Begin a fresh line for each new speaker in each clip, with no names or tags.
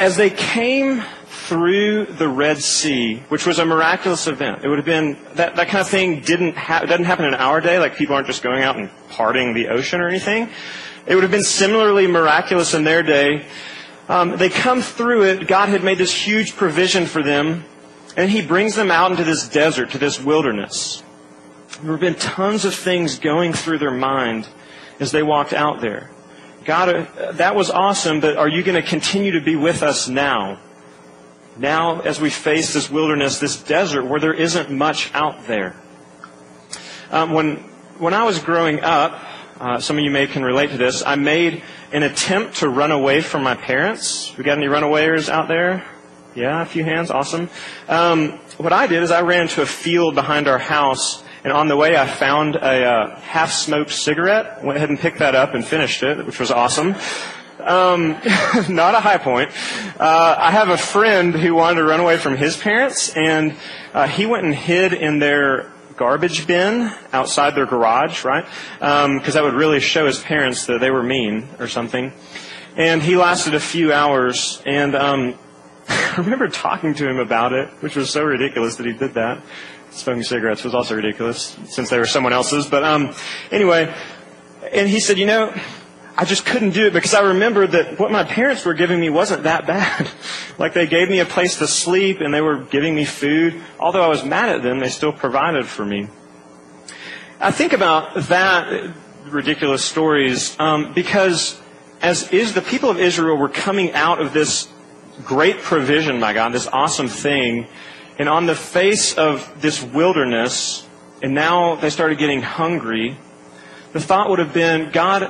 as they came through the Red Sea, which was a miraculous event, it would have been that, that kind of thing didn't ha- doesn't happen in our day. Like people aren't just going out and parting the ocean or anything. It would have been similarly miraculous in their day. Um, they come through it. God had made this huge provision for them, and He brings them out into this desert, to this wilderness. There have been tons of things going through their mind as they walked out there. God, uh, that was awesome, but are you going to continue to be with us now? Now, as we face this wilderness, this desert where there isn't much out there. Um, when, when I was growing up, uh, some of you may can relate to this, I made an attempt to run away from my parents. We got any runawayers out there? Yeah, a few hands. Awesome. Um, what I did is I ran to a field behind our house, and on the way I found a uh, half-smoked cigarette. Went ahead and picked that up and finished it, which was awesome. Um, not a high point. Uh, I have a friend who wanted to run away from his parents, and uh, he went and hid in their garbage bin outside their garage, right? Because um, that would really show his parents that they were mean or something. And he lasted a few hours, and um, I remember talking to him about it, which was so ridiculous that he did that. Smoking cigarettes was also ridiculous since they were someone else's. But um, anyway, and he said, you know, I just couldn't do it because I remembered that what my parents were giving me wasn't that bad. like they gave me a place to sleep and they were giving me food. Although I was mad at them, they still provided for me. I think about that ridiculous stories um, because as is the people of Israel were coming out of this great provision by God, this awesome thing, and on the face of this wilderness, and now they started getting hungry, the thought would have been, God,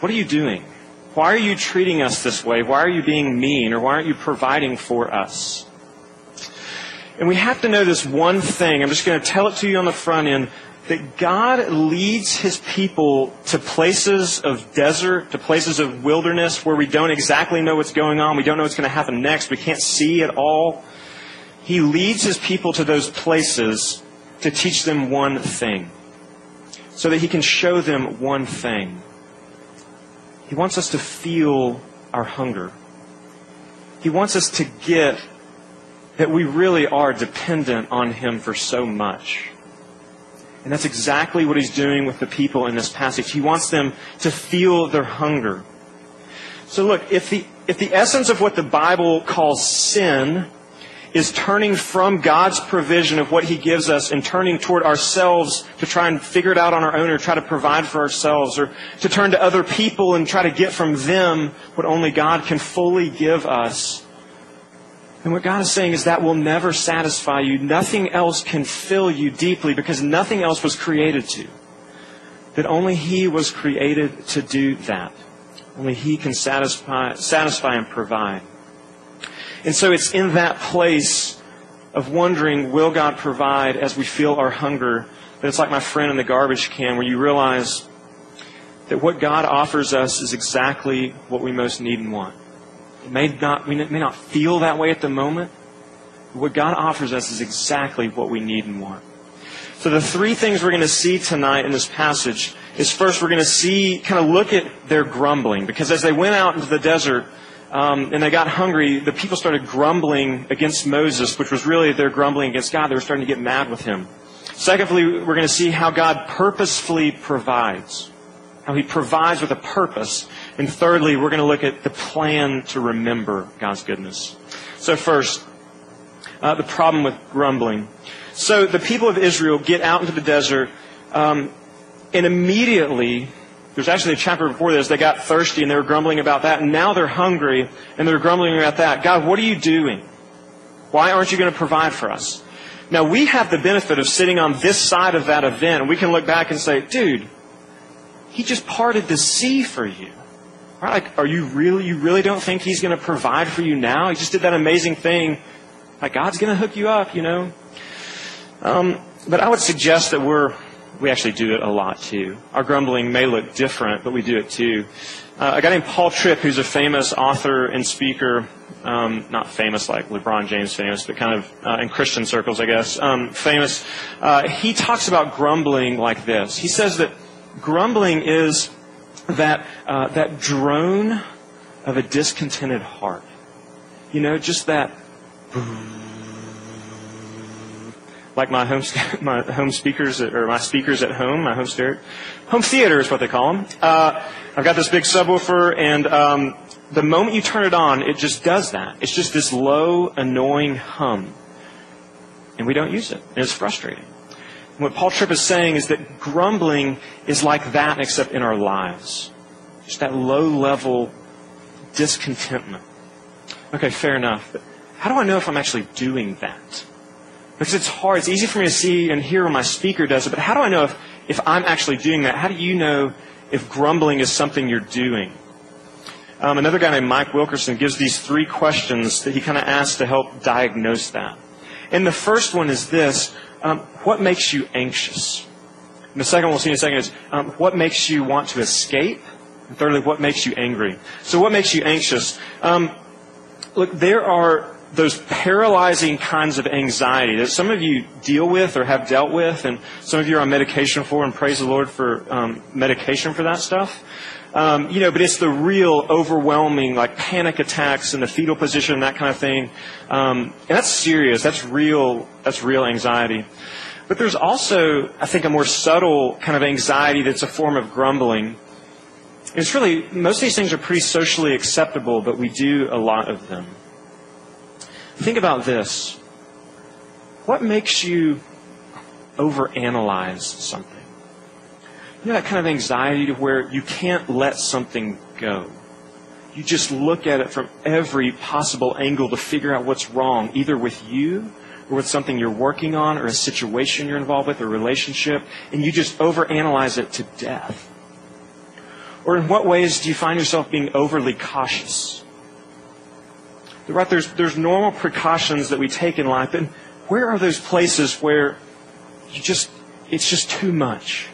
what are you doing? Why are you treating us this way? Why are you being mean? Or why aren't you providing for us? And we have to know this one thing. I'm just going to tell it to you on the front end that God leads his people to places of desert, to places of wilderness where we don't exactly know what's going on. We don't know what's going to happen next. We can't see at all. He leads his people to those places to teach them one thing so that he can show them one thing. He wants us to feel our hunger. He wants us to get that we really are dependent on Him for so much. And that's exactly what He's doing with the people in this passage. He wants them to feel their hunger. So look, if the, if the essence of what the Bible calls sin is turning from God's provision of what He gives us and turning toward ourselves to try and figure it out on our own or try to provide for ourselves or to turn to other people and try to get from them what only God can fully give us. And what God is saying is that will never satisfy you. Nothing else can fill you deeply because nothing else was created to. That only He was created to do that. Only He can satisfy, satisfy and provide. And so it's in that place of wondering, will God provide as we feel our hunger, that it's like my friend in the garbage can where you realize that what God offers us is exactly what we most need and want. It may not, we may not feel that way at the moment, but what God offers us is exactly what we need and want. So the three things we're going to see tonight in this passage is first we're going to see, kind of look at their grumbling. Because as they went out into the desert, um, and they got hungry, the people started grumbling against Moses, which was really their grumbling against God. They were starting to get mad with him. Secondly, we're going to see how God purposefully provides, how he provides with a purpose. And thirdly, we're going to look at the plan to remember God's goodness. So first, uh, the problem with grumbling. So the people of Israel get out into the desert, um, and immediately there's actually a chapter before this. They got thirsty and they were grumbling about that. And now they're hungry and they're grumbling about that. God, what are you doing? Why aren't you going to provide for us? Now we have the benefit of sitting on this side of that event and we can look back and say, dude, he just parted the sea for you. Right? Like, are you really, you really don't think he's going to provide for you now? He just did that amazing thing. Like God's going to hook you up, you know? Um, but I would suggest that we're we actually do it a lot too. Our grumbling may look different, but we do it too. Uh, a guy named Paul Tripp, who's a famous author and speaker, um, not famous like LeBron James famous, but kind of uh, in Christian circles, I guess, um, famous. Uh, he talks about grumbling like this. He says that grumbling is that uh, that drone of a discontented heart. You know, just that like my home my home speakers or my speakers at home, my home stereo, home theater is what they call them. Uh, I've got this big subwoofer, and um, the moment you turn it on, it just does that. It's just this low, annoying hum, and we don't use it, and it's frustrating. And what Paul Tripp is saying is that grumbling is like that, except in our lives, just that low-level discontentment. Okay, fair enough. But how do I know if I'm actually doing that? Because it's hard. It's easy for me to see and hear when my speaker does it, but how do I know if, if I'm actually doing that? How do you know if grumbling is something you're doing? Um, another guy named Mike Wilkerson gives these three questions that he kind of asks to help diagnose that. And the first one is this um, What makes you anxious? And the second one we'll see in a second is um, What makes you want to escape? And thirdly, what makes you angry? So, what makes you anxious? Um, look, there are those paralyzing kinds of anxiety that some of you deal with or have dealt with, and some of you are on medication for, and praise the Lord for um, medication for that stuff. Um, you know, but it's the real overwhelming, like panic attacks in the fetal position, that kind of thing. Um, and that's serious. That's real. That's real anxiety. But there's also, I think, a more subtle kind of anxiety that's a form of grumbling. It's really most of these things are pretty socially acceptable, but we do a lot of them. Think about this. What makes you overanalyze something? You know that kind of anxiety to where you can't let something go. You just look at it from every possible angle to figure out what's wrong, either with you or with something you're working on or a situation you're involved with, or a relationship, and you just overanalyze it to death. Or in what ways do you find yourself being overly cautious? Right, there's, there's normal precautions that we take in life, and where are those places where you just, it's just too much?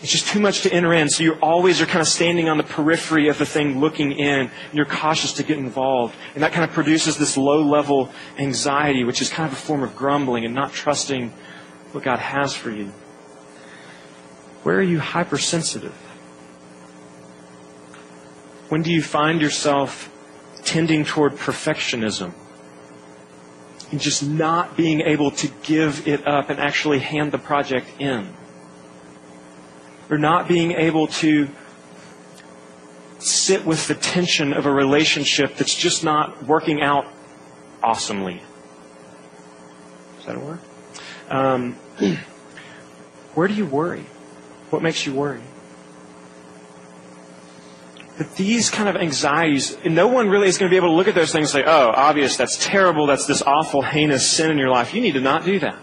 It's just too much to enter in, so you always are kind of standing on the periphery of the thing looking in, and you're cautious to get involved. And that kind of produces this low level anxiety, which is kind of a form of grumbling and not trusting what God has for you. Where are you hypersensitive? When do you find yourself tending toward perfectionism and just not being able to give it up and actually hand the project in. Or not being able to sit with the tension of a relationship that's just not working out awesomely. Is that a word? Um, where do you worry? What makes you worry? But these kind of anxieties, no one really is going to be able to look at those things and say, oh, obvious, that's terrible, that's this awful, heinous sin in your life. You need to not do that.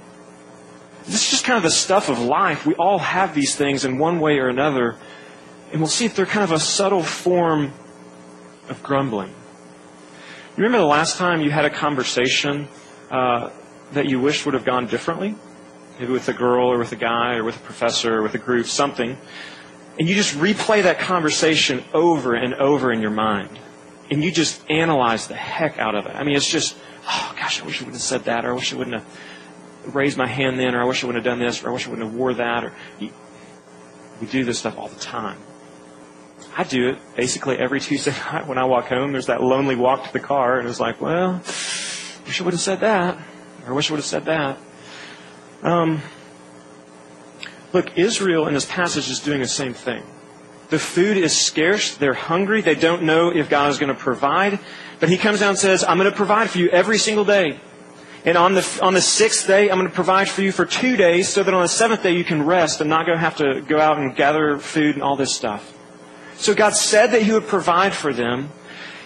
This is just kind of the stuff of life. We all have these things in one way or another. And we'll see if they're kind of a subtle form of grumbling. You remember the last time you had a conversation uh, that you wish would have gone differently? Maybe with a girl or with a guy or with a professor or with a group, something. And you just replay that conversation over and over in your mind. And you just analyze the heck out of it. I mean, it's just, oh gosh, I wish I wouldn't have said that, or I wish I wouldn't have raised my hand then, or I wish I wouldn't have done this, or I wish I wouldn't have wore that. Or we do this stuff all the time. I do it basically every Tuesday night when I walk home. There's that lonely walk to the car, and it's like, well, I wish I would have said that, or I wish I would have said that. Um, Look, Israel in this passage is doing the same thing. The food is scarce. They're hungry. They don't know if God is going to provide. But he comes down and says, I'm going to provide for you every single day. And on the, on the sixth day, I'm going to provide for you for two days so that on the seventh day you can rest and not go have to go out and gather food and all this stuff. So God said that he would provide for them,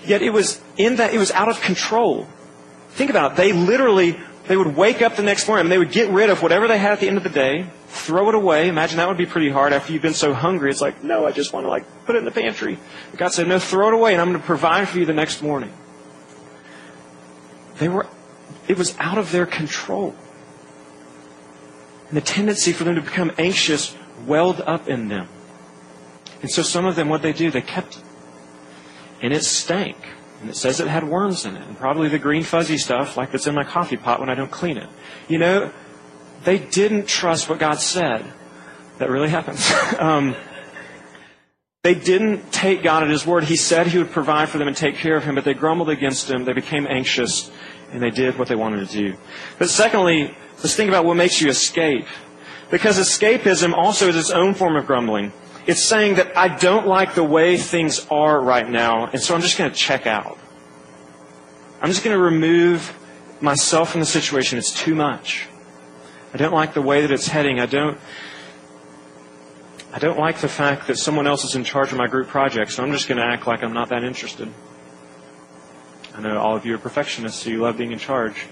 yet it was in that, it was out of control. Think about it. They literally, they would wake up the next morning and they would get rid of whatever they had at the end of the day throw it away. Imagine that would be pretty hard after you've been so hungry. It's like, no, I just want to like put it in the pantry. But God said, no, throw it away and I'm going to provide for you the next morning. They were, it was out of their control. And the tendency for them to become anxious welled up in them. And so some of them, what they do, they kept it. And it stank. And it says it had worms in it. And probably the green fuzzy stuff, like that's in my coffee pot when I don't clean it. You know, they didn't trust what God said. That really happens. um, They didn't take God at His word. He said He would provide for them and take care of Him, but they grumbled against Him. They became anxious, and they did what they wanted to do. But secondly, let's think about what makes you escape. Because escapism also is its own form of grumbling. It's saying that I don't like the way things are right now, and so I'm just going to check out. I'm just going to remove myself from the situation. It's too much. I don't like the way that it's heading. I don't. I don't like the fact that someone else is in charge of my group project, so I'm just going to act like I'm not that interested. I know all of you are perfectionists, so you love being in charge.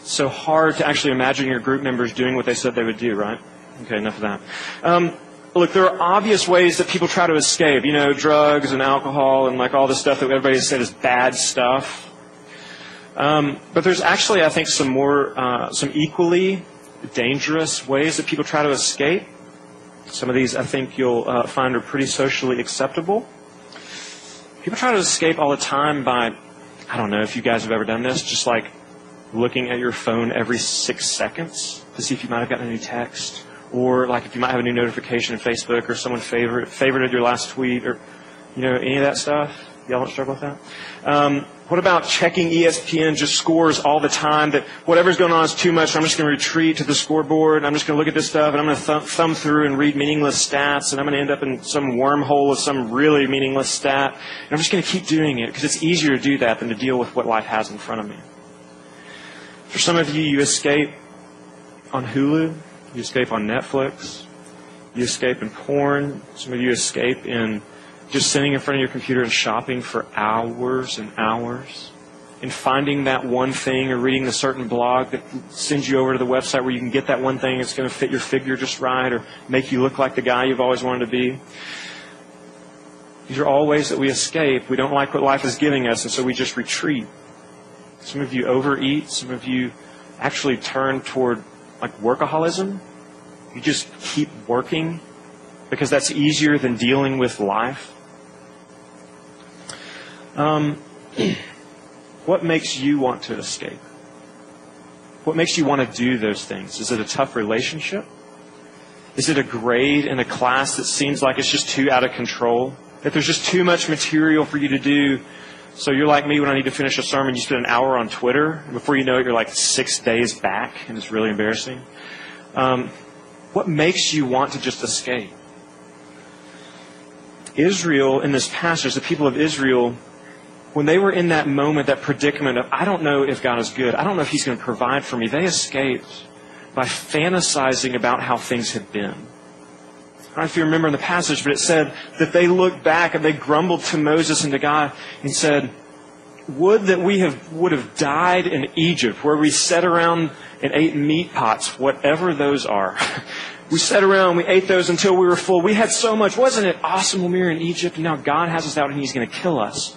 It's so hard to actually imagine your group members doing what they said they would do, right? Okay, enough of that. Um, look, there are obvious ways that people try to escape. You know, drugs and alcohol and like all the stuff that everybody said is bad stuff. Um, but there's actually, I think, some more, uh, some equally dangerous ways that people try to escape. Some of these, I think, you'll uh, find are pretty socially acceptable. People try to escape all the time by, I don't know if you guys have ever done this, just like looking at your phone every six seconds to see if you might have gotten a new text, or like if you might have a new notification in Facebook, or someone favorite favorited your last tweet, or you know any of that stuff. Y'all don't struggle with that. Um, what about checking ESPN just scores all the time that whatever's going on is too much, so I'm just going to retreat to the scoreboard, I'm just going to look at this stuff, and I'm going to thumb, thumb through and read meaningless stats, and I'm going to end up in some wormhole of some really meaningless stat, and I'm just going to keep doing it because it's easier to do that than to deal with what life has in front of me. For some of you, you escape on Hulu, you escape on Netflix, you escape in porn, some of you escape in just sitting in front of your computer and shopping for hours and hours and finding that one thing or reading a certain blog that sends you over to the website where you can get that one thing that's going to fit your figure just right or make you look like the guy you've always wanted to be. These are all ways that we escape. We don't like what life is giving us, and so we just retreat. Some of you overeat. Some of you actually turn toward like workaholism. You just keep working because that's easier than dealing with life. Um, what makes you want to escape? What makes you want to do those things? Is it a tough relationship? Is it a grade in a class that seems like it's just too out of control? That there's just too much material for you to do? So you're like me when I need to finish a sermon, you spend an hour on Twitter, before you know it, you're like six days back, and it's really embarrassing. Um, what makes you want to just escape? Israel, in this passage, the people of Israel, when they were in that moment, that predicament of, I don't know if God is good, I don't know if He's going to provide for me, they escaped by fantasizing about how things had been. I don't know if you remember in the passage, but it said that they looked back and they grumbled to Moses and to God and said, Would that we have, would have died in Egypt, where we sat around and ate meat pots, whatever those are. we sat around, we ate those until we were full. We had so much. Wasn't it awesome when we were in Egypt? And now God has us out and He's going to kill us.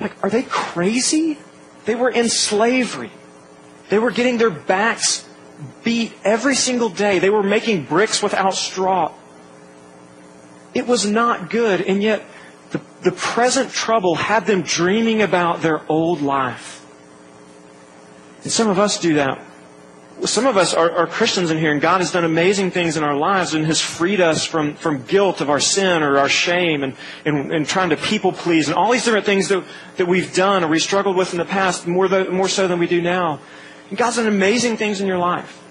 Like, are they crazy? They were in slavery. They were getting their backs beat every single day. They were making bricks without straw. It was not good, and yet the, the present trouble had them dreaming about their old life. And some of us do that some of us are, are, Christians in here, and God has done amazing things in our lives and has freed us from, from guilt of our sin or our shame and, and, and trying to people please and all these different things that, that we've done or we struggled with in the past more, more so than we do now. And God's done amazing things in your life.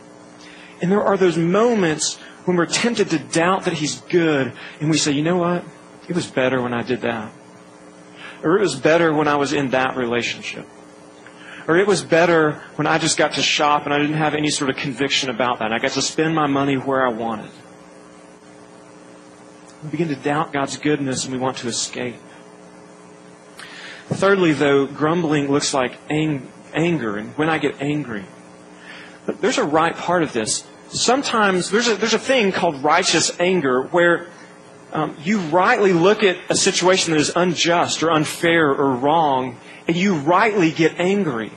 And there are those moments when we're tempted to doubt that He's good, and we say, you know what? It was better when I did that. Or it was better when I was in that relationship. Or it was better when I just got to shop and I didn't have any sort of conviction about that. I got to spend my money where I wanted. We begin to doubt God's goodness and we want to escape. Thirdly, though, grumbling looks like ang- anger, and when I get angry, but there's a right part of this. Sometimes there's a, there's a thing called righteous anger where um, you rightly look at a situation that is unjust or unfair or wrong, and you rightly get angry.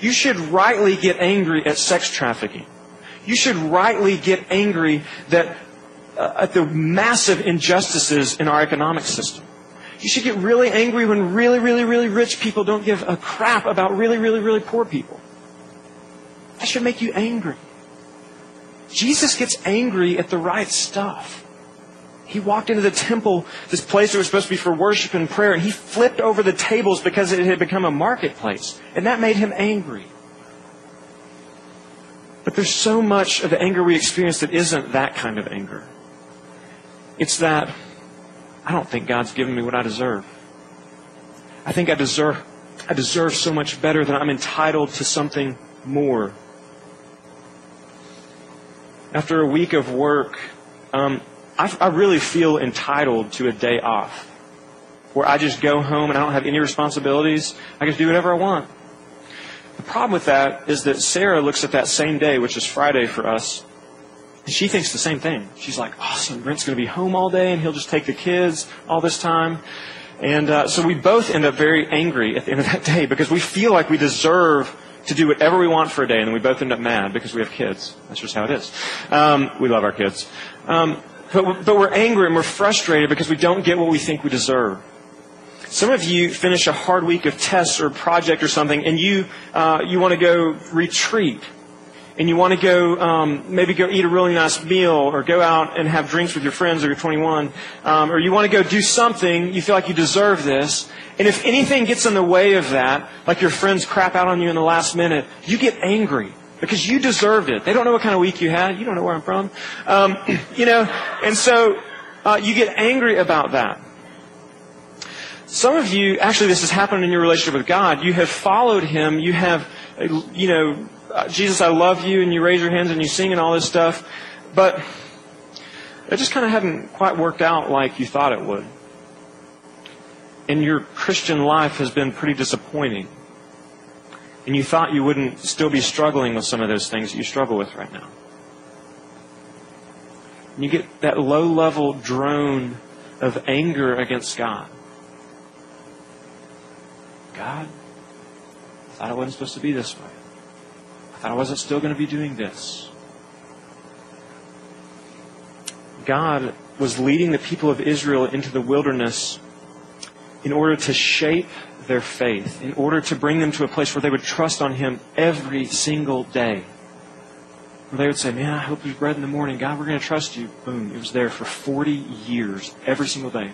You should rightly get angry at sex trafficking. You should rightly get angry that uh, at the massive injustices in our economic system. You should get really angry when really, really, really rich people don't give a crap about really, really, really poor people. That should make you angry. Jesus gets angry at the right stuff. He walked into the temple, this place that was supposed to be for worship and prayer, and he flipped over the tables because it had become a marketplace. And that made him angry. But there's so much of the anger we experience that isn't that kind of anger. It's that I don't think God's given me what I deserve. I think I deserve I deserve so much better that I'm entitled to something more. After a week of work, um, I, I really feel entitled to a day off where I just go home and I don't have any responsibilities. I can do whatever I want. The problem with that is that Sarah looks at that same day, which is Friday for us, and she thinks the same thing. She's like, awesome, Brent's going to be home all day and he'll just take the kids all this time. And uh, so we both end up very angry at the end of that day because we feel like we deserve to do whatever we want for a day, and then we both end up mad because we have kids. That's just how it is. Um, we love our kids. Um, but, but we're angry and we're frustrated because we don't get what we think we deserve. Some of you finish a hard week of tests or project or something, and you uh, you want to go retreat, and you want to go um, maybe go eat a really nice meal, or go out and have drinks with your friends, or you're 21, um, or you want to go do something. You feel like you deserve this, and if anything gets in the way of that, like your friends crap out on you in the last minute, you get angry because you deserved it. They don't know what kind of week you had. You don't know where I'm from. Um, you know, and so uh, you get angry about that. Some of you, actually, this has happened in your relationship with God. You have followed Him. You have, you know, uh, Uh, Jesus, I love you, and you raise your hands and you sing and all this stuff. But it just kind of hadn't quite worked out like you thought it would. And your Christian life has been pretty disappointing and you thought you wouldn't still be struggling with some of those things that you struggle with right now. And you get that low level drone of anger against God. God, I thought it wasn't supposed to be this way. Thought I wasn't still going to be doing this. God was leading the people of Israel into the wilderness in order to shape their faith, in order to bring them to a place where they would trust on Him every single day. Where they would say, Man, I hope there's bread in the morning. God, we're going to trust you. Boom. It was there for 40 years, every single day.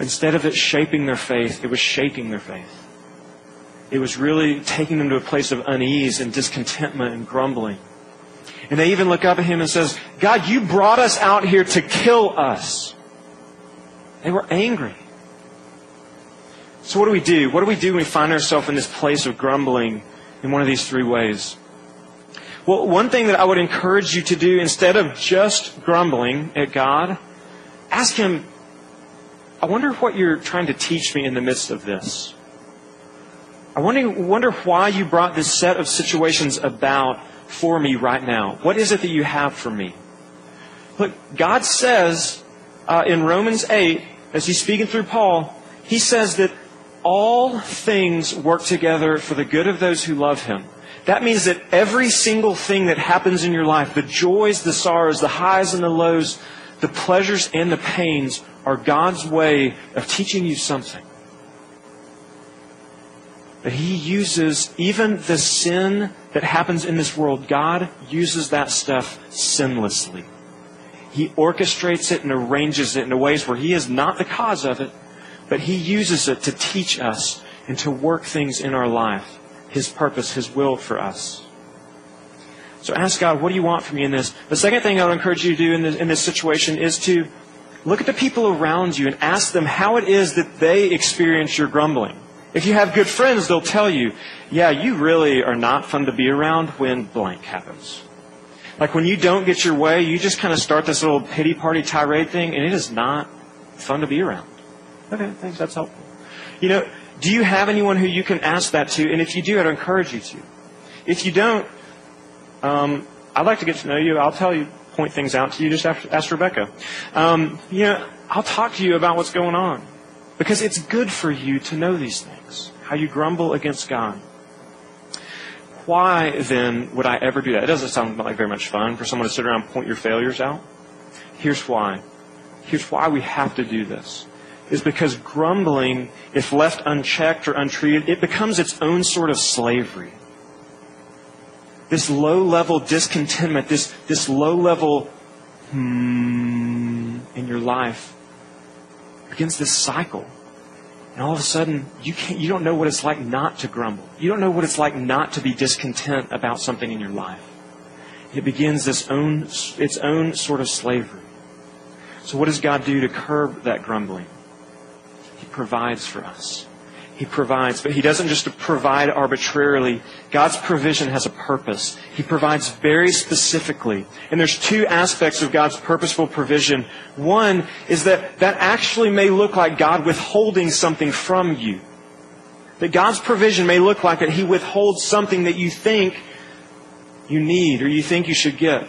Instead of it shaping their faith, it was shaking their faith. It was really taking them to a place of unease and discontentment and grumbling. And they even look up at him and says, God, you brought us out here to kill us. They were angry. So what do we do? What do we do when we find ourselves in this place of grumbling in one of these three ways? Well, one thing that I would encourage you to do instead of just grumbling at God, ask Him, I wonder what you're trying to teach me in the midst of this. I wonder, wonder why you brought this set of situations about for me right now. What is it that you have for me? Look, God says uh, in Romans 8, as He's speaking through Paul, He says that all things work together for the good of those who love him. That means that every single thing that happens in your life, the joys, the sorrows, the highs and the lows, the pleasures and the pains, are God's way of teaching you something. That He uses even the sin that happens in this world, God uses that stuff sinlessly. He orchestrates it and arranges it in ways where He is not the cause of it, but He uses it to teach us and to work things in our life, His purpose, His will for us. So ask God, what do you want from me in this? The second thing I would encourage you to do in this, in this situation is to look at the people around you and ask them how it is that they experience your grumbling. If you have good friends, they'll tell you, yeah, you really are not fun to be around when blank happens. Like when you don't get your way, you just kind of start this little pity party tirade thing, and it is not fun to be around. Okay, thanks. That's helpful. You know, do you have anyone who you can ask that to? And if you do, I'd encourage you to. If you don't, um, I'd like to get to know you. I'll tell you, point things out to you. Just ask, ask Rebecca. Um, you know, I'll talk to you about what's going on because it's good for you to know these things. How you grumble against God. Why then would I ever do that? It doesn't sound like very much fun for someone to sit around and point your failures out. Here's why. Here's why we have to do this is because grumbling, if left unchecked or untreated, it becomes its own sort of slavery. This low level discontentment, this, this low level, hmm, in your life begins this cycle. And all of a sudden, you, can't, you don't know what it's like not to grumble. You don't know what it's like not to be discontent about something in your life. It begins this own, its own sort of slavery. So what does God do to curb that grumbling? He provides for us. He provides, but He doesn't just provide arbitrarily. God's provision has a purpose. He provides very specifically. And there's two aspects of God's purposeful provision. One is that that actually may look like God withholding something from you. That God's provision may look like that He withholds something that you think you need or you think you should get.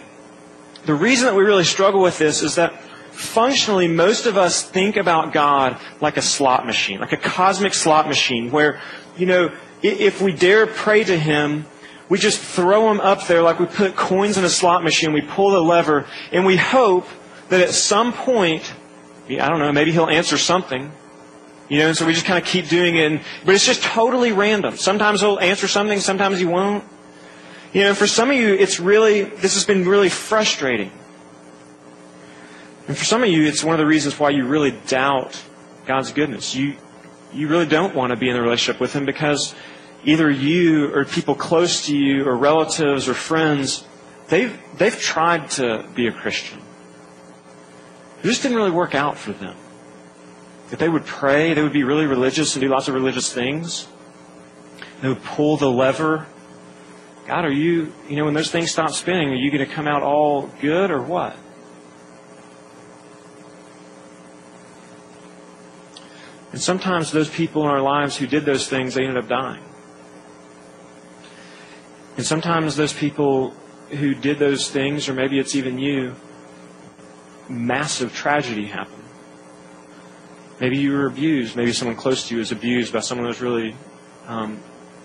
The reason that we really struggle with this is that functionally, most of us think about God like a slot machine, like a cosmic slot machine, where, you know, if we dare pray to Him, we just throw Him up there like we put coins in a slot machine, we pull the lever, and we hope that at some point, I don't know, maybe He'll answer something. You know, and so we just kind of keep doing it. And, but it's just totally random. Sometimes He'll answer something, sometimes He won't. You know, for some of you, it's really, this has been really frustrating. And for some of you, it's one of the reasons why you really doubt God's goodness. You, you really don't want to be in a relationship with Him because either you or people close to you or relatives or friends, they've, they've tried to be a Christian. It just didn't really work out for them. That they would pray, they would be really religious and do lots of religious things. They would pull the lever. God, are you, you know, when those things stop spinning, are you going to come out all good or what? And sometimes those people in our lives who did those things, they ended up dying. And sometimes those people who did those things, or maybe it's even you, massive tragedy happened. Maybe you were abused. Maybe someone close to you was abused by someone that was really, um,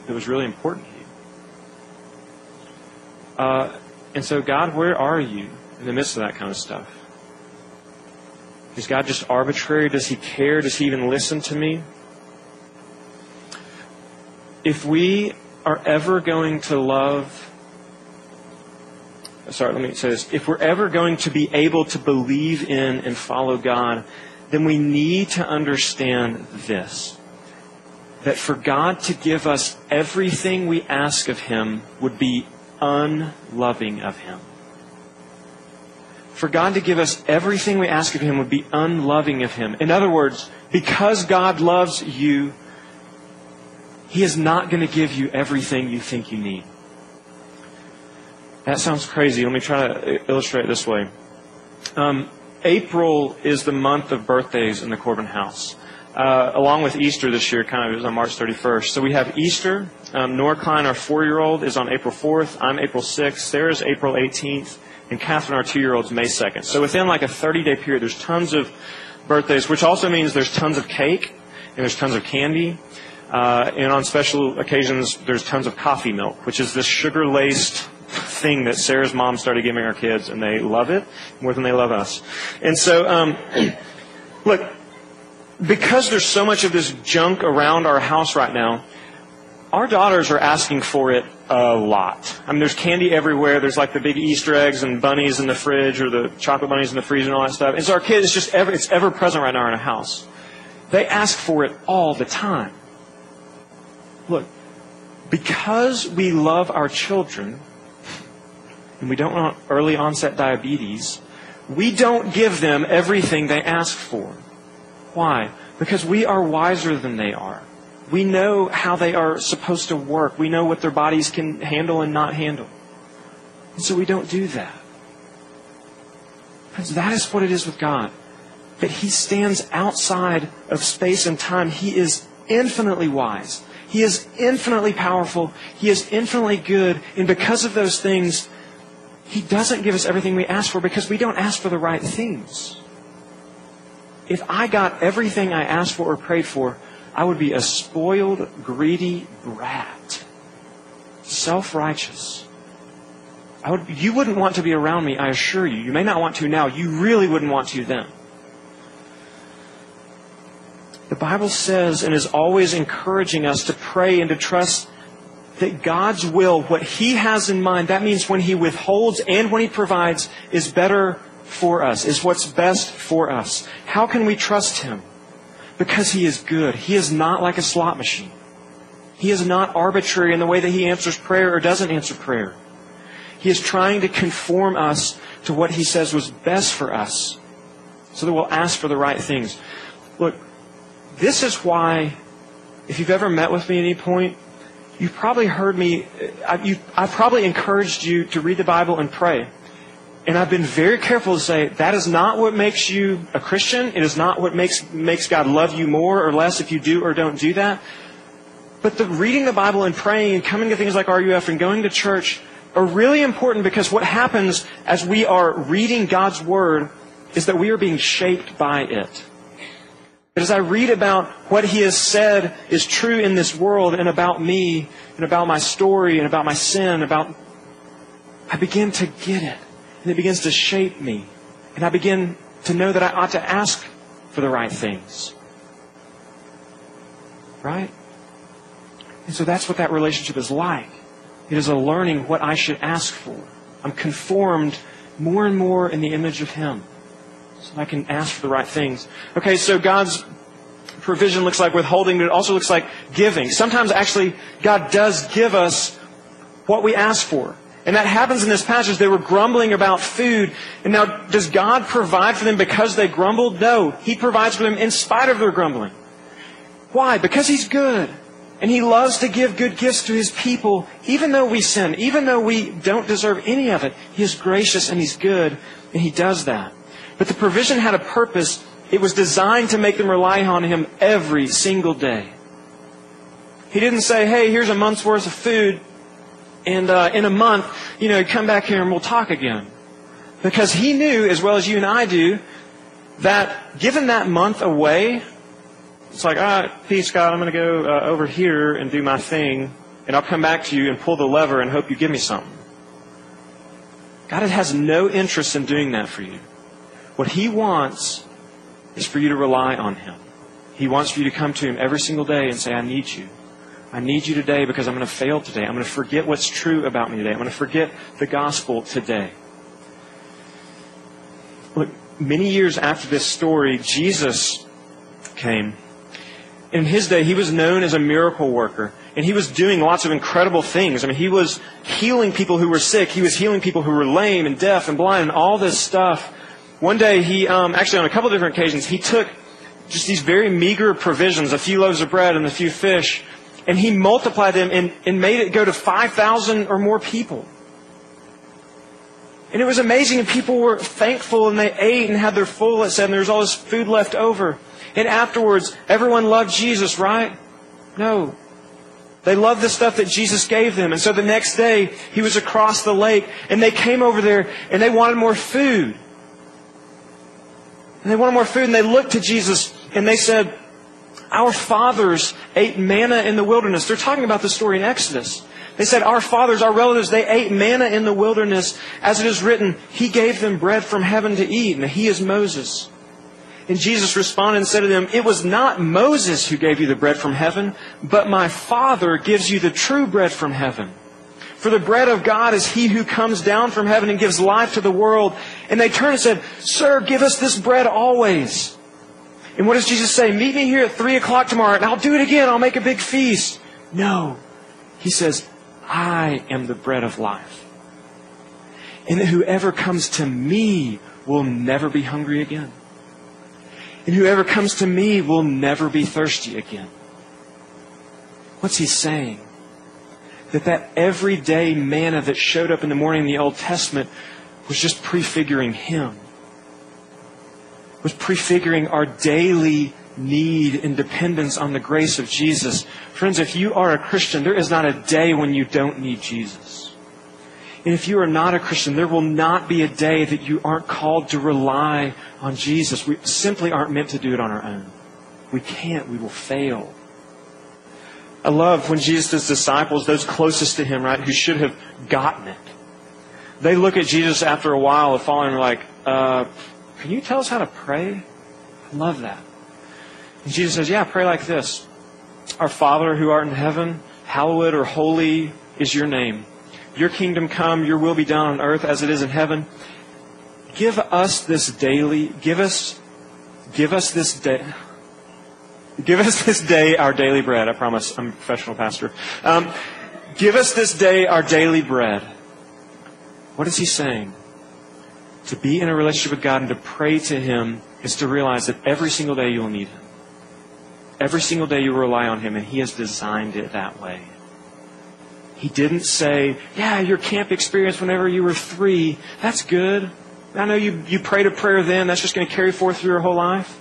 that was really important to you. Uh, and so, God, where are you in the midst of that kind of stuff? Is God just arbitrary? Does He care? Does He even listen to me? If we are ever going to love, sorry, let me say this. If we're ever going to be able to believe in and follow God, then we need to understand this. That for God to give us everything we ask of Him would be unloving of Him for God to give us everything we ask of Him would be unloving of Him. In other words, because God loves you, He is not going to give you everything you think you need. That sounds crazy. Let me try to illustrate this way. Um, April is the month of birthdays in the Corbin house. Uh, along with Easter this year, kind of is on March 31st. So we have Easter. Um, Klein, our four-year-old, is on April 4th. I'm April 6th. Sarah's April 18th and Catherine, our two year old, is May 2nd. So within like a 30 day period, there's tons of birthdays, which also means there's tons of cake and there's tons of candy. Uh, and on special occasions, there's tons of coffee milk, which is this sugar laced thing that Sarah's mom started giving our kids, and they love it more than they love us. And so, um, look, because there's so much of this junk around our house right now, our daughters are asking for it a lot. I mean, there's candy everywhere. There's like the big Easter eggs and bunnies in the fridge or the chocolate bunnies in the freezer and all that stuff. And so our kids, it's just ever, it's ever present right now in our house. They ask for it all the time. Look, because we love our children and we don't want early onset diabetes, we don't give them everything they ask for. Why? Because we are wiser than they are. We know how they are supposed to work. We know what their bodies can handle and not handle. And so we don't do that. Friends, that is what it is with God. That He stands outside of space and time. He is infinitely wise. He is infinitely powerful. He is infinitely good. And because of those things, He doesn't give us everything we ask for because we don't ask for the right things. If I got everything I asked for or prayed for, I would be a spoiled, greedy brat. Self righteous. Would, you wouldn't want to be around me, I assure you. You may not want to now. You really wouldn't want to then. The Bible says and is always encouraging us to pray and to trust that God's will, what He has in mind, that means when He withholds and when He provides, is better for us, is what's best for us. How can we trust Him? Because He is good. He is not like a slot machine. He is not arbitrary in the way that He answers prayer or doesn't answer prayer. He is trying to conform us to what He says was best for us so that we'll ask for the right things. Look, this is why, if you've ever met with me at any point, you've probably heard me, I've, I've probably encouraged you to read the Bible and pray. And I've been very careful to say that is not what makes you a Christian. It is not what makes, makes God love you more or less if you do or don't do that. But the reading the Bible and praying and coming to things like RUF and going to church are really important because what happens as we are reading God's Word is that we are being shaped by it. But as I read about what He has said is true in this world and about me and about my story and about my sin, about I begin to get it. And it begins to shape me. And I begin to know that I ought to ask for the right things. Right? And so that's what that relationship is like. It is a learning what I should ask for. I'm conformed more and more in the image of Him so I can ask for the right things. Okay, so God's provision looks like withholding, but it also looks like giving. Sometimes actually God does give us what we ask for. And that happens in this passage. They were grumbling about food. And now, does God provide for them because they grumbled? No. He provides for them in spite of their grumbling. Why? Because He's good. And He loves to give good gifts to His people, even though we sin, even though we don't deserve any of it. He is gracious and He's good, and He does that. But the provision had a purpose. It was designed to make them rely on Him every single day. He didn't say, hey, here's a month's worth of food, and uh, in a month, you know, come back here and we'll talk again. Because He knew, as well as you and I do, that given that month away, it's like, all right, peace, God, I'm going to go uh, over here and do my thing, and I'll come back to you and pull the lever and hope you give me something. God has no interest in doing that for you. What He wants is for you to rely on Him. He wants for you to come to Him every single day and say, I need you. I need you today because I'm going to fail today. I'm going to forget what's true about me today. I'm going to forget the gospel today. Look, many years after this story, Jesus came. In his day, he was known as a miracle worker. And he was doing lots of incredible things. I mean, he was healing people who were sick. He was healing people who were lame and deaf and blind and all this stuff. One day, he um, actually on a couple different occasions, he took just these very meager provisions, a few loaves of bread and a few fish, and he multiplied them and, and made it go to 5,000 or more people. And it was amazing, and people were thankful, and they ate and had their full, it said, and there was all this food left over. And afterwards, everyone loved Jesus, right? No. They loved the stuff that Jesus gave them. And so the next day, he was across the lake, and they came over there, and they wanted more food. And they wanted more food, and they looked to Jesus and they said, Our fathers ate manna in the wilderness. They're talking about the story in Exodus. They said, Our fathers, our relatives, they ate manna in the wilderness. As it is written, He gave them bread from heaven to eat, and He is Moses. And Jesus responded and said to them, It was not Moses who gave you the bread from heaven, but my Father gives you the true bread from heaven. For the bread of God is he who comes down from heaven and gives life to the world. And they turned and said, Sir, give us this bread always. And what does Jesus say? Meet me here at 3 o'clock tomorrow and I'll do it again. I'll make a big feast. No. He says, I am the bread of life. And that whoever comes to me will never be hungry again. And whoever comes to me will never be thirsty again. What's he saying? that that everyday manna that showed up in the morning in the Old Testament was just prefiguring Him. Was prefiguring our daily need and dependence on the grace of Jesus. Friends, if you are a Christian, there is not a day when you don't need Jesus. And if you are not a Christian, there will not be a day that you aren't called to rely on Jesus. We simply aren't meant to do it on our own. We can't. We will fail. I love when Jesus' disciples, those closest to him, right, who should have gotten it, they look at Jesus after a while of following like, uh, can you tell us how to pray? I love that. And Jesus says, yeah, pray like this. Our Father who art in heaven, hallowed or holy is your name. Your kingdom come, your will be done on earth as it is in heaven. give us this daily, give us, give us this day. Give us this day our daily bread. I promise I'm a professional pastor. Um, give us this day our daily bread. What is he saying? To be in a relationship with God and to pray to him is to realize that every single day you will need him. Every single day you rely on him, and he has designed it that way. He didn't say, yeah, your camp experience whenever you were three, that's good. I know you, you prayed a prayer then, that's just going to carry forth through your whole life.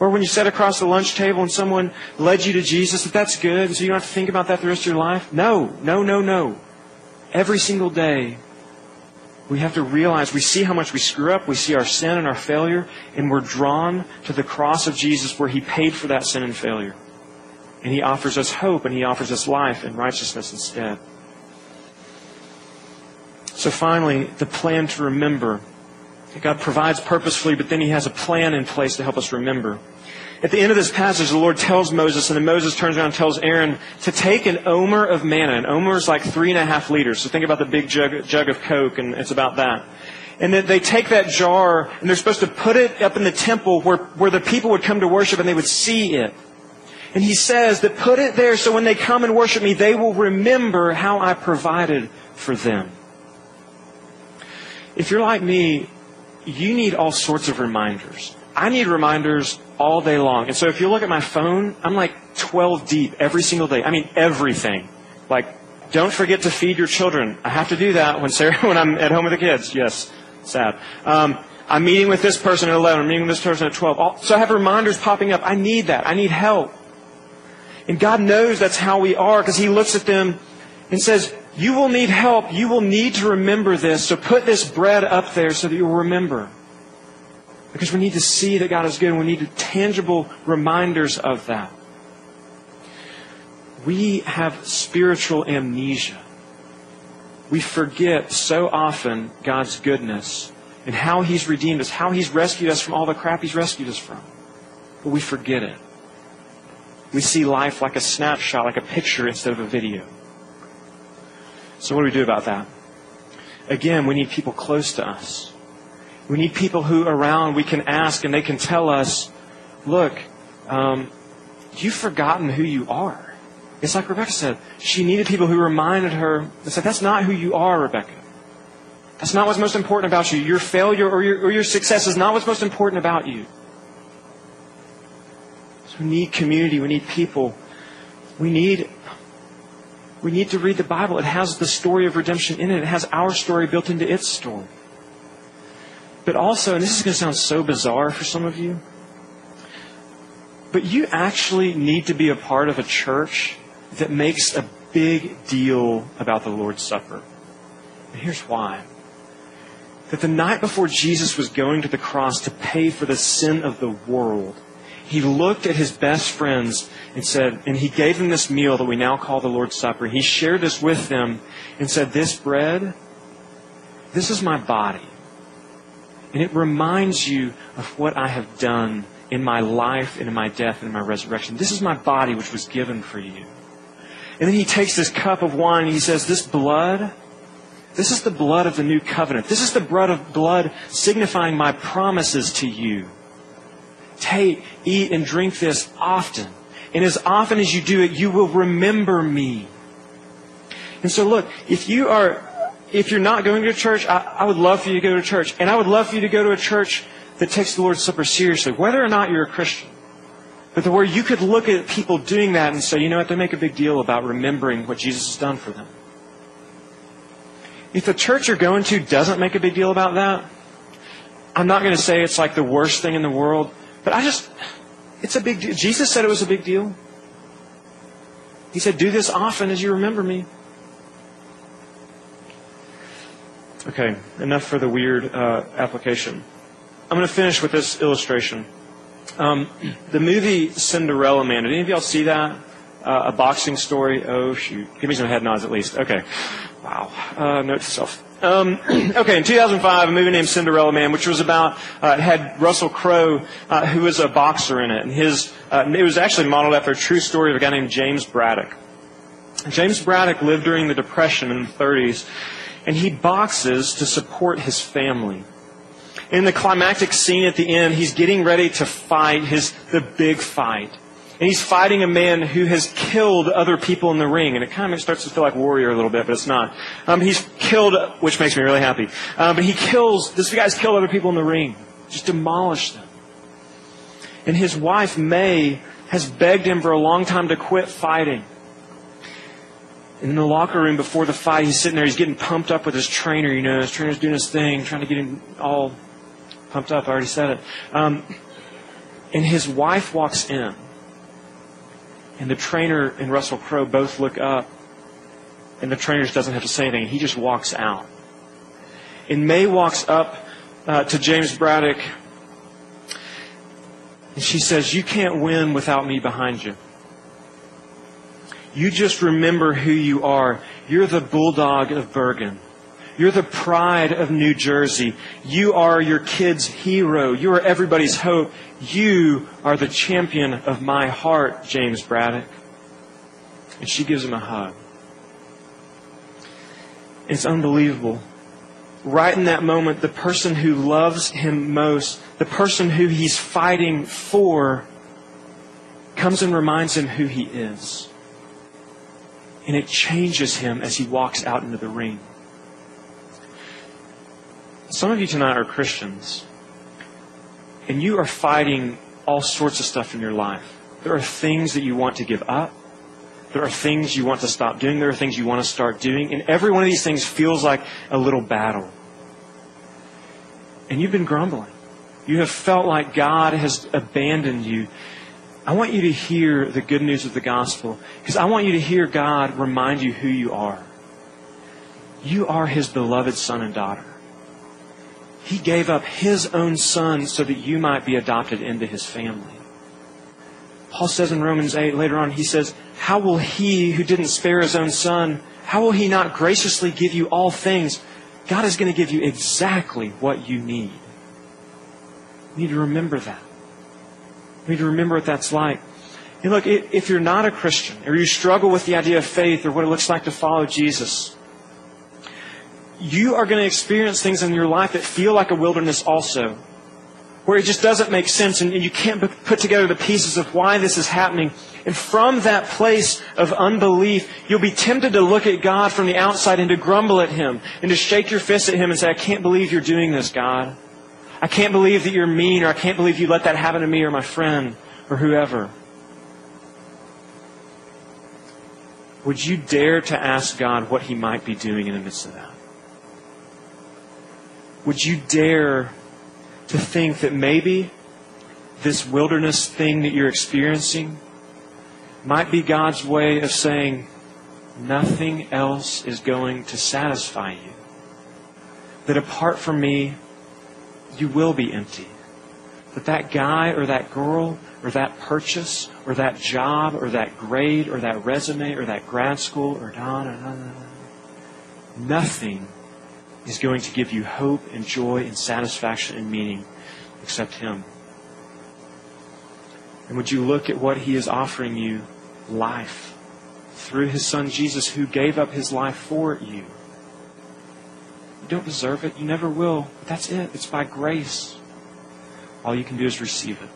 Or when you sat across the lunch table and someone led you to Jesus, that that's good, so you don't have to think about that the rest of your life. No, no, no, no. Every single day, we have to realize we see how much we screw up, we see our sin and our failure, and we're drawn to the cross of Jesus where He paid for that sin and failure. And He offers us hope and He offers us life and righteousness instead. So finally, the plan to remember. God provides purposefully, but then He has a plan in place to help us remember. At the end of this passage, the Lord tells Moses, and then Moses turns around and tells Aaron to take an omer of manna. An omer is like three and a half liters. So think about the big jug, jug of Coke, and it's about that. And then they take that jar, and they're supposed to put it up in the temple where, where the people would come to worship and they would see it. And he says that put it there so when they come and worship me, they will remember how I provided for them. If you're like me, you need all sorts of reminders. I need reminders all day long. And so if you look at my phone, I'm like 12 deep every single day. I mean, everything. Like, don't forget to feed your children. I have to do that when Sarah, when I'm at home with the kids. Yes, sad. Um, I'm meeting with this person at 11. I'm meeting with this person at 12. So I have reminders popping up. I need that. I need help. And God knows that's how we are because He looks at them and says, you will need help. You will need to remember this. So put this bread up there so that you'll remember. Because we need to see that God is good and we need tangible reminders of that. We have spiritual amnesia. We forget so often God's goodness and how He's redeemed us, how He's rescued us from all the crap He's rescued us from. But we forget it. We see life like a snapshot, like a picture instead of a video. So what do we do about that? Again, we need people close to us. We need people who around we can ask and they can tell us, look, um, you've forgotten who you are. It's like Rebecca said. She needed people who reminded her, they said, that's not who you are, Rebecca. That's not what's most important about you. Your failure or your, or your success is not what's most important about you. So we need community. We need people. We need we need to read the Bible. It has the story of redemption in it. It has our story built into its story. But also, and this is going to sound so bizarre for some of you, but you actually need to be a part of a church that makes a big deal about the Lord's Supper. And here's why. That the night before Jesus was going to the cross to pay for the sin of the world, he looked at his best friends and said, and he gave them this meal that we now call the Lord's Supper. He shared this with them and said, This bread, this is my body. And it reminds you of what I have done in my life and in my death and in my resurrection. This is my body which was given for you. And then he takes this cup of wine and he says, This blood, this is the blood of the new covenant. This is the blood of blood signifying my promises to you. Take, eat, and drink this often. And as often as you do it, you will remember me. And so look, if you are, if you're not going to church, I, I would love for you to go to church. And I would love for you to go to a church that takes the Lord's Supper seriously, whether or not you're a Christian. But where you could look at people doing that and say, you know what, they make a big deal about remembering what Jesus has done for them. If the church you're going to doesn't make a big deal about that, I'm not going to say it's like the worst thing in the world, but I just, it's a big deal. Jesus said it was a big deal. He said, Do this often as you remember me. Okay, enough for the weird uh, application. I'm going to finish with this illustration. Um, the movie Cinderella Man. Did any of y'all see that? Uh, a boxing story? Oh, shoot. Give me some head nods at least. Okay. Wow. Uh, note to self. Um, okay, in 2005, a movie named Cinderella Man, which was about, uh, had Russell Crowe, uh, who was a boxer in it, and his, uh, it was actually modeled after a true story of a guy named James Braddock. James Braddock lived during the Depression in the 30s, and he boxes to support his family. In the climactic scene at the end, he's getting ready to fight his, the big fight. And he's fighting a man who has killed other people in the ring. And it kind of starts to feel like Warrior a little bit, but it's not. Um, he's killed, which makes me really happy. Um, but he kills, this guy's killed other people in the ring. Just demolished them. And his wife, Mae, has begged him for a long time to quit fighting. And in the locker room before the fight, he's sitting there, he's getting pumped up with his trainer, you know, his trainer's doing his thing, trying to get him all pumped up. I already said it. Um, and his wife walks in. And the trainer and Russell Crowe both look up, and the trainer just doesn't have to say anything. He just walks out. And Mae walks up uh, to James Braddock, and she says, You can't win without me behind you. You just remember who you are. You're the bulldog of Bergen. You're the pride of New Jersey. You are your kid's hero. You are everybody's hope. You are the champion of my heart, James Braddock. And she gives him a hug. It's unbelievable. Right in that moment, the person who loves him most, the person who he's fighting for, comes and reminds him who he is. And it changes him as he walks out into the ring. Some of you tonight are Christians, and you are fighting all sorts of stuff in your life. There are things that you want to give up. There are things you want to stop doing. There are things you want to start doing. And every one of these things feels like a little battle. And you've been grumbling. You have felt like God has abandoned you. I want you to hear the good news of the gospel because I want you to hear God remind you who you are. You are His beloved son and daughter. He gave up His own Son so that you might be adopted into His family. Paul says in Romans 8 later on, he says, How will He who didn't spare His own Son, how will He not graciously give you all things? God is going to give you exactly what you need. You need to remember that. You need to remember what that's like. And look, if you're not a Christian, or you struggle with the idea of faith or what it looks like to follow Jesus, you are going to experience things in your life that feel like a wilderness also. Where it just doesn't make sense and you can't put together the pieces of why this is happening. And from that place of unbelief, you'll be tempted to look at God from the outside and to grumble at Him and to shake your fist at Him and say, I can't believe you're doing this, God. I can't believe that you're mean or I can't believe you let that happen to me or my friend or whoever. Would you dare to ask God what He might be doing in the midst of that? Would you dare to think that maybe this wilderness thing that you're experiencing might be God's way of saying, nothing else is going to satisfy you? That apart from me, you will be empty. That that guy or that girl or that purchase or that job or that grade or that resume or that grad school or da da da da nothing is going to give you hope and joy and satisfaction and meaning except Him. And would you look at what He is offering you? Life. Through His Son Jesus, who gave up His life for you. You don't deserve it. You never will. That's it. It's by grace. All you can do is receive it.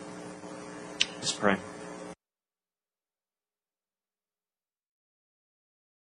Let's pray.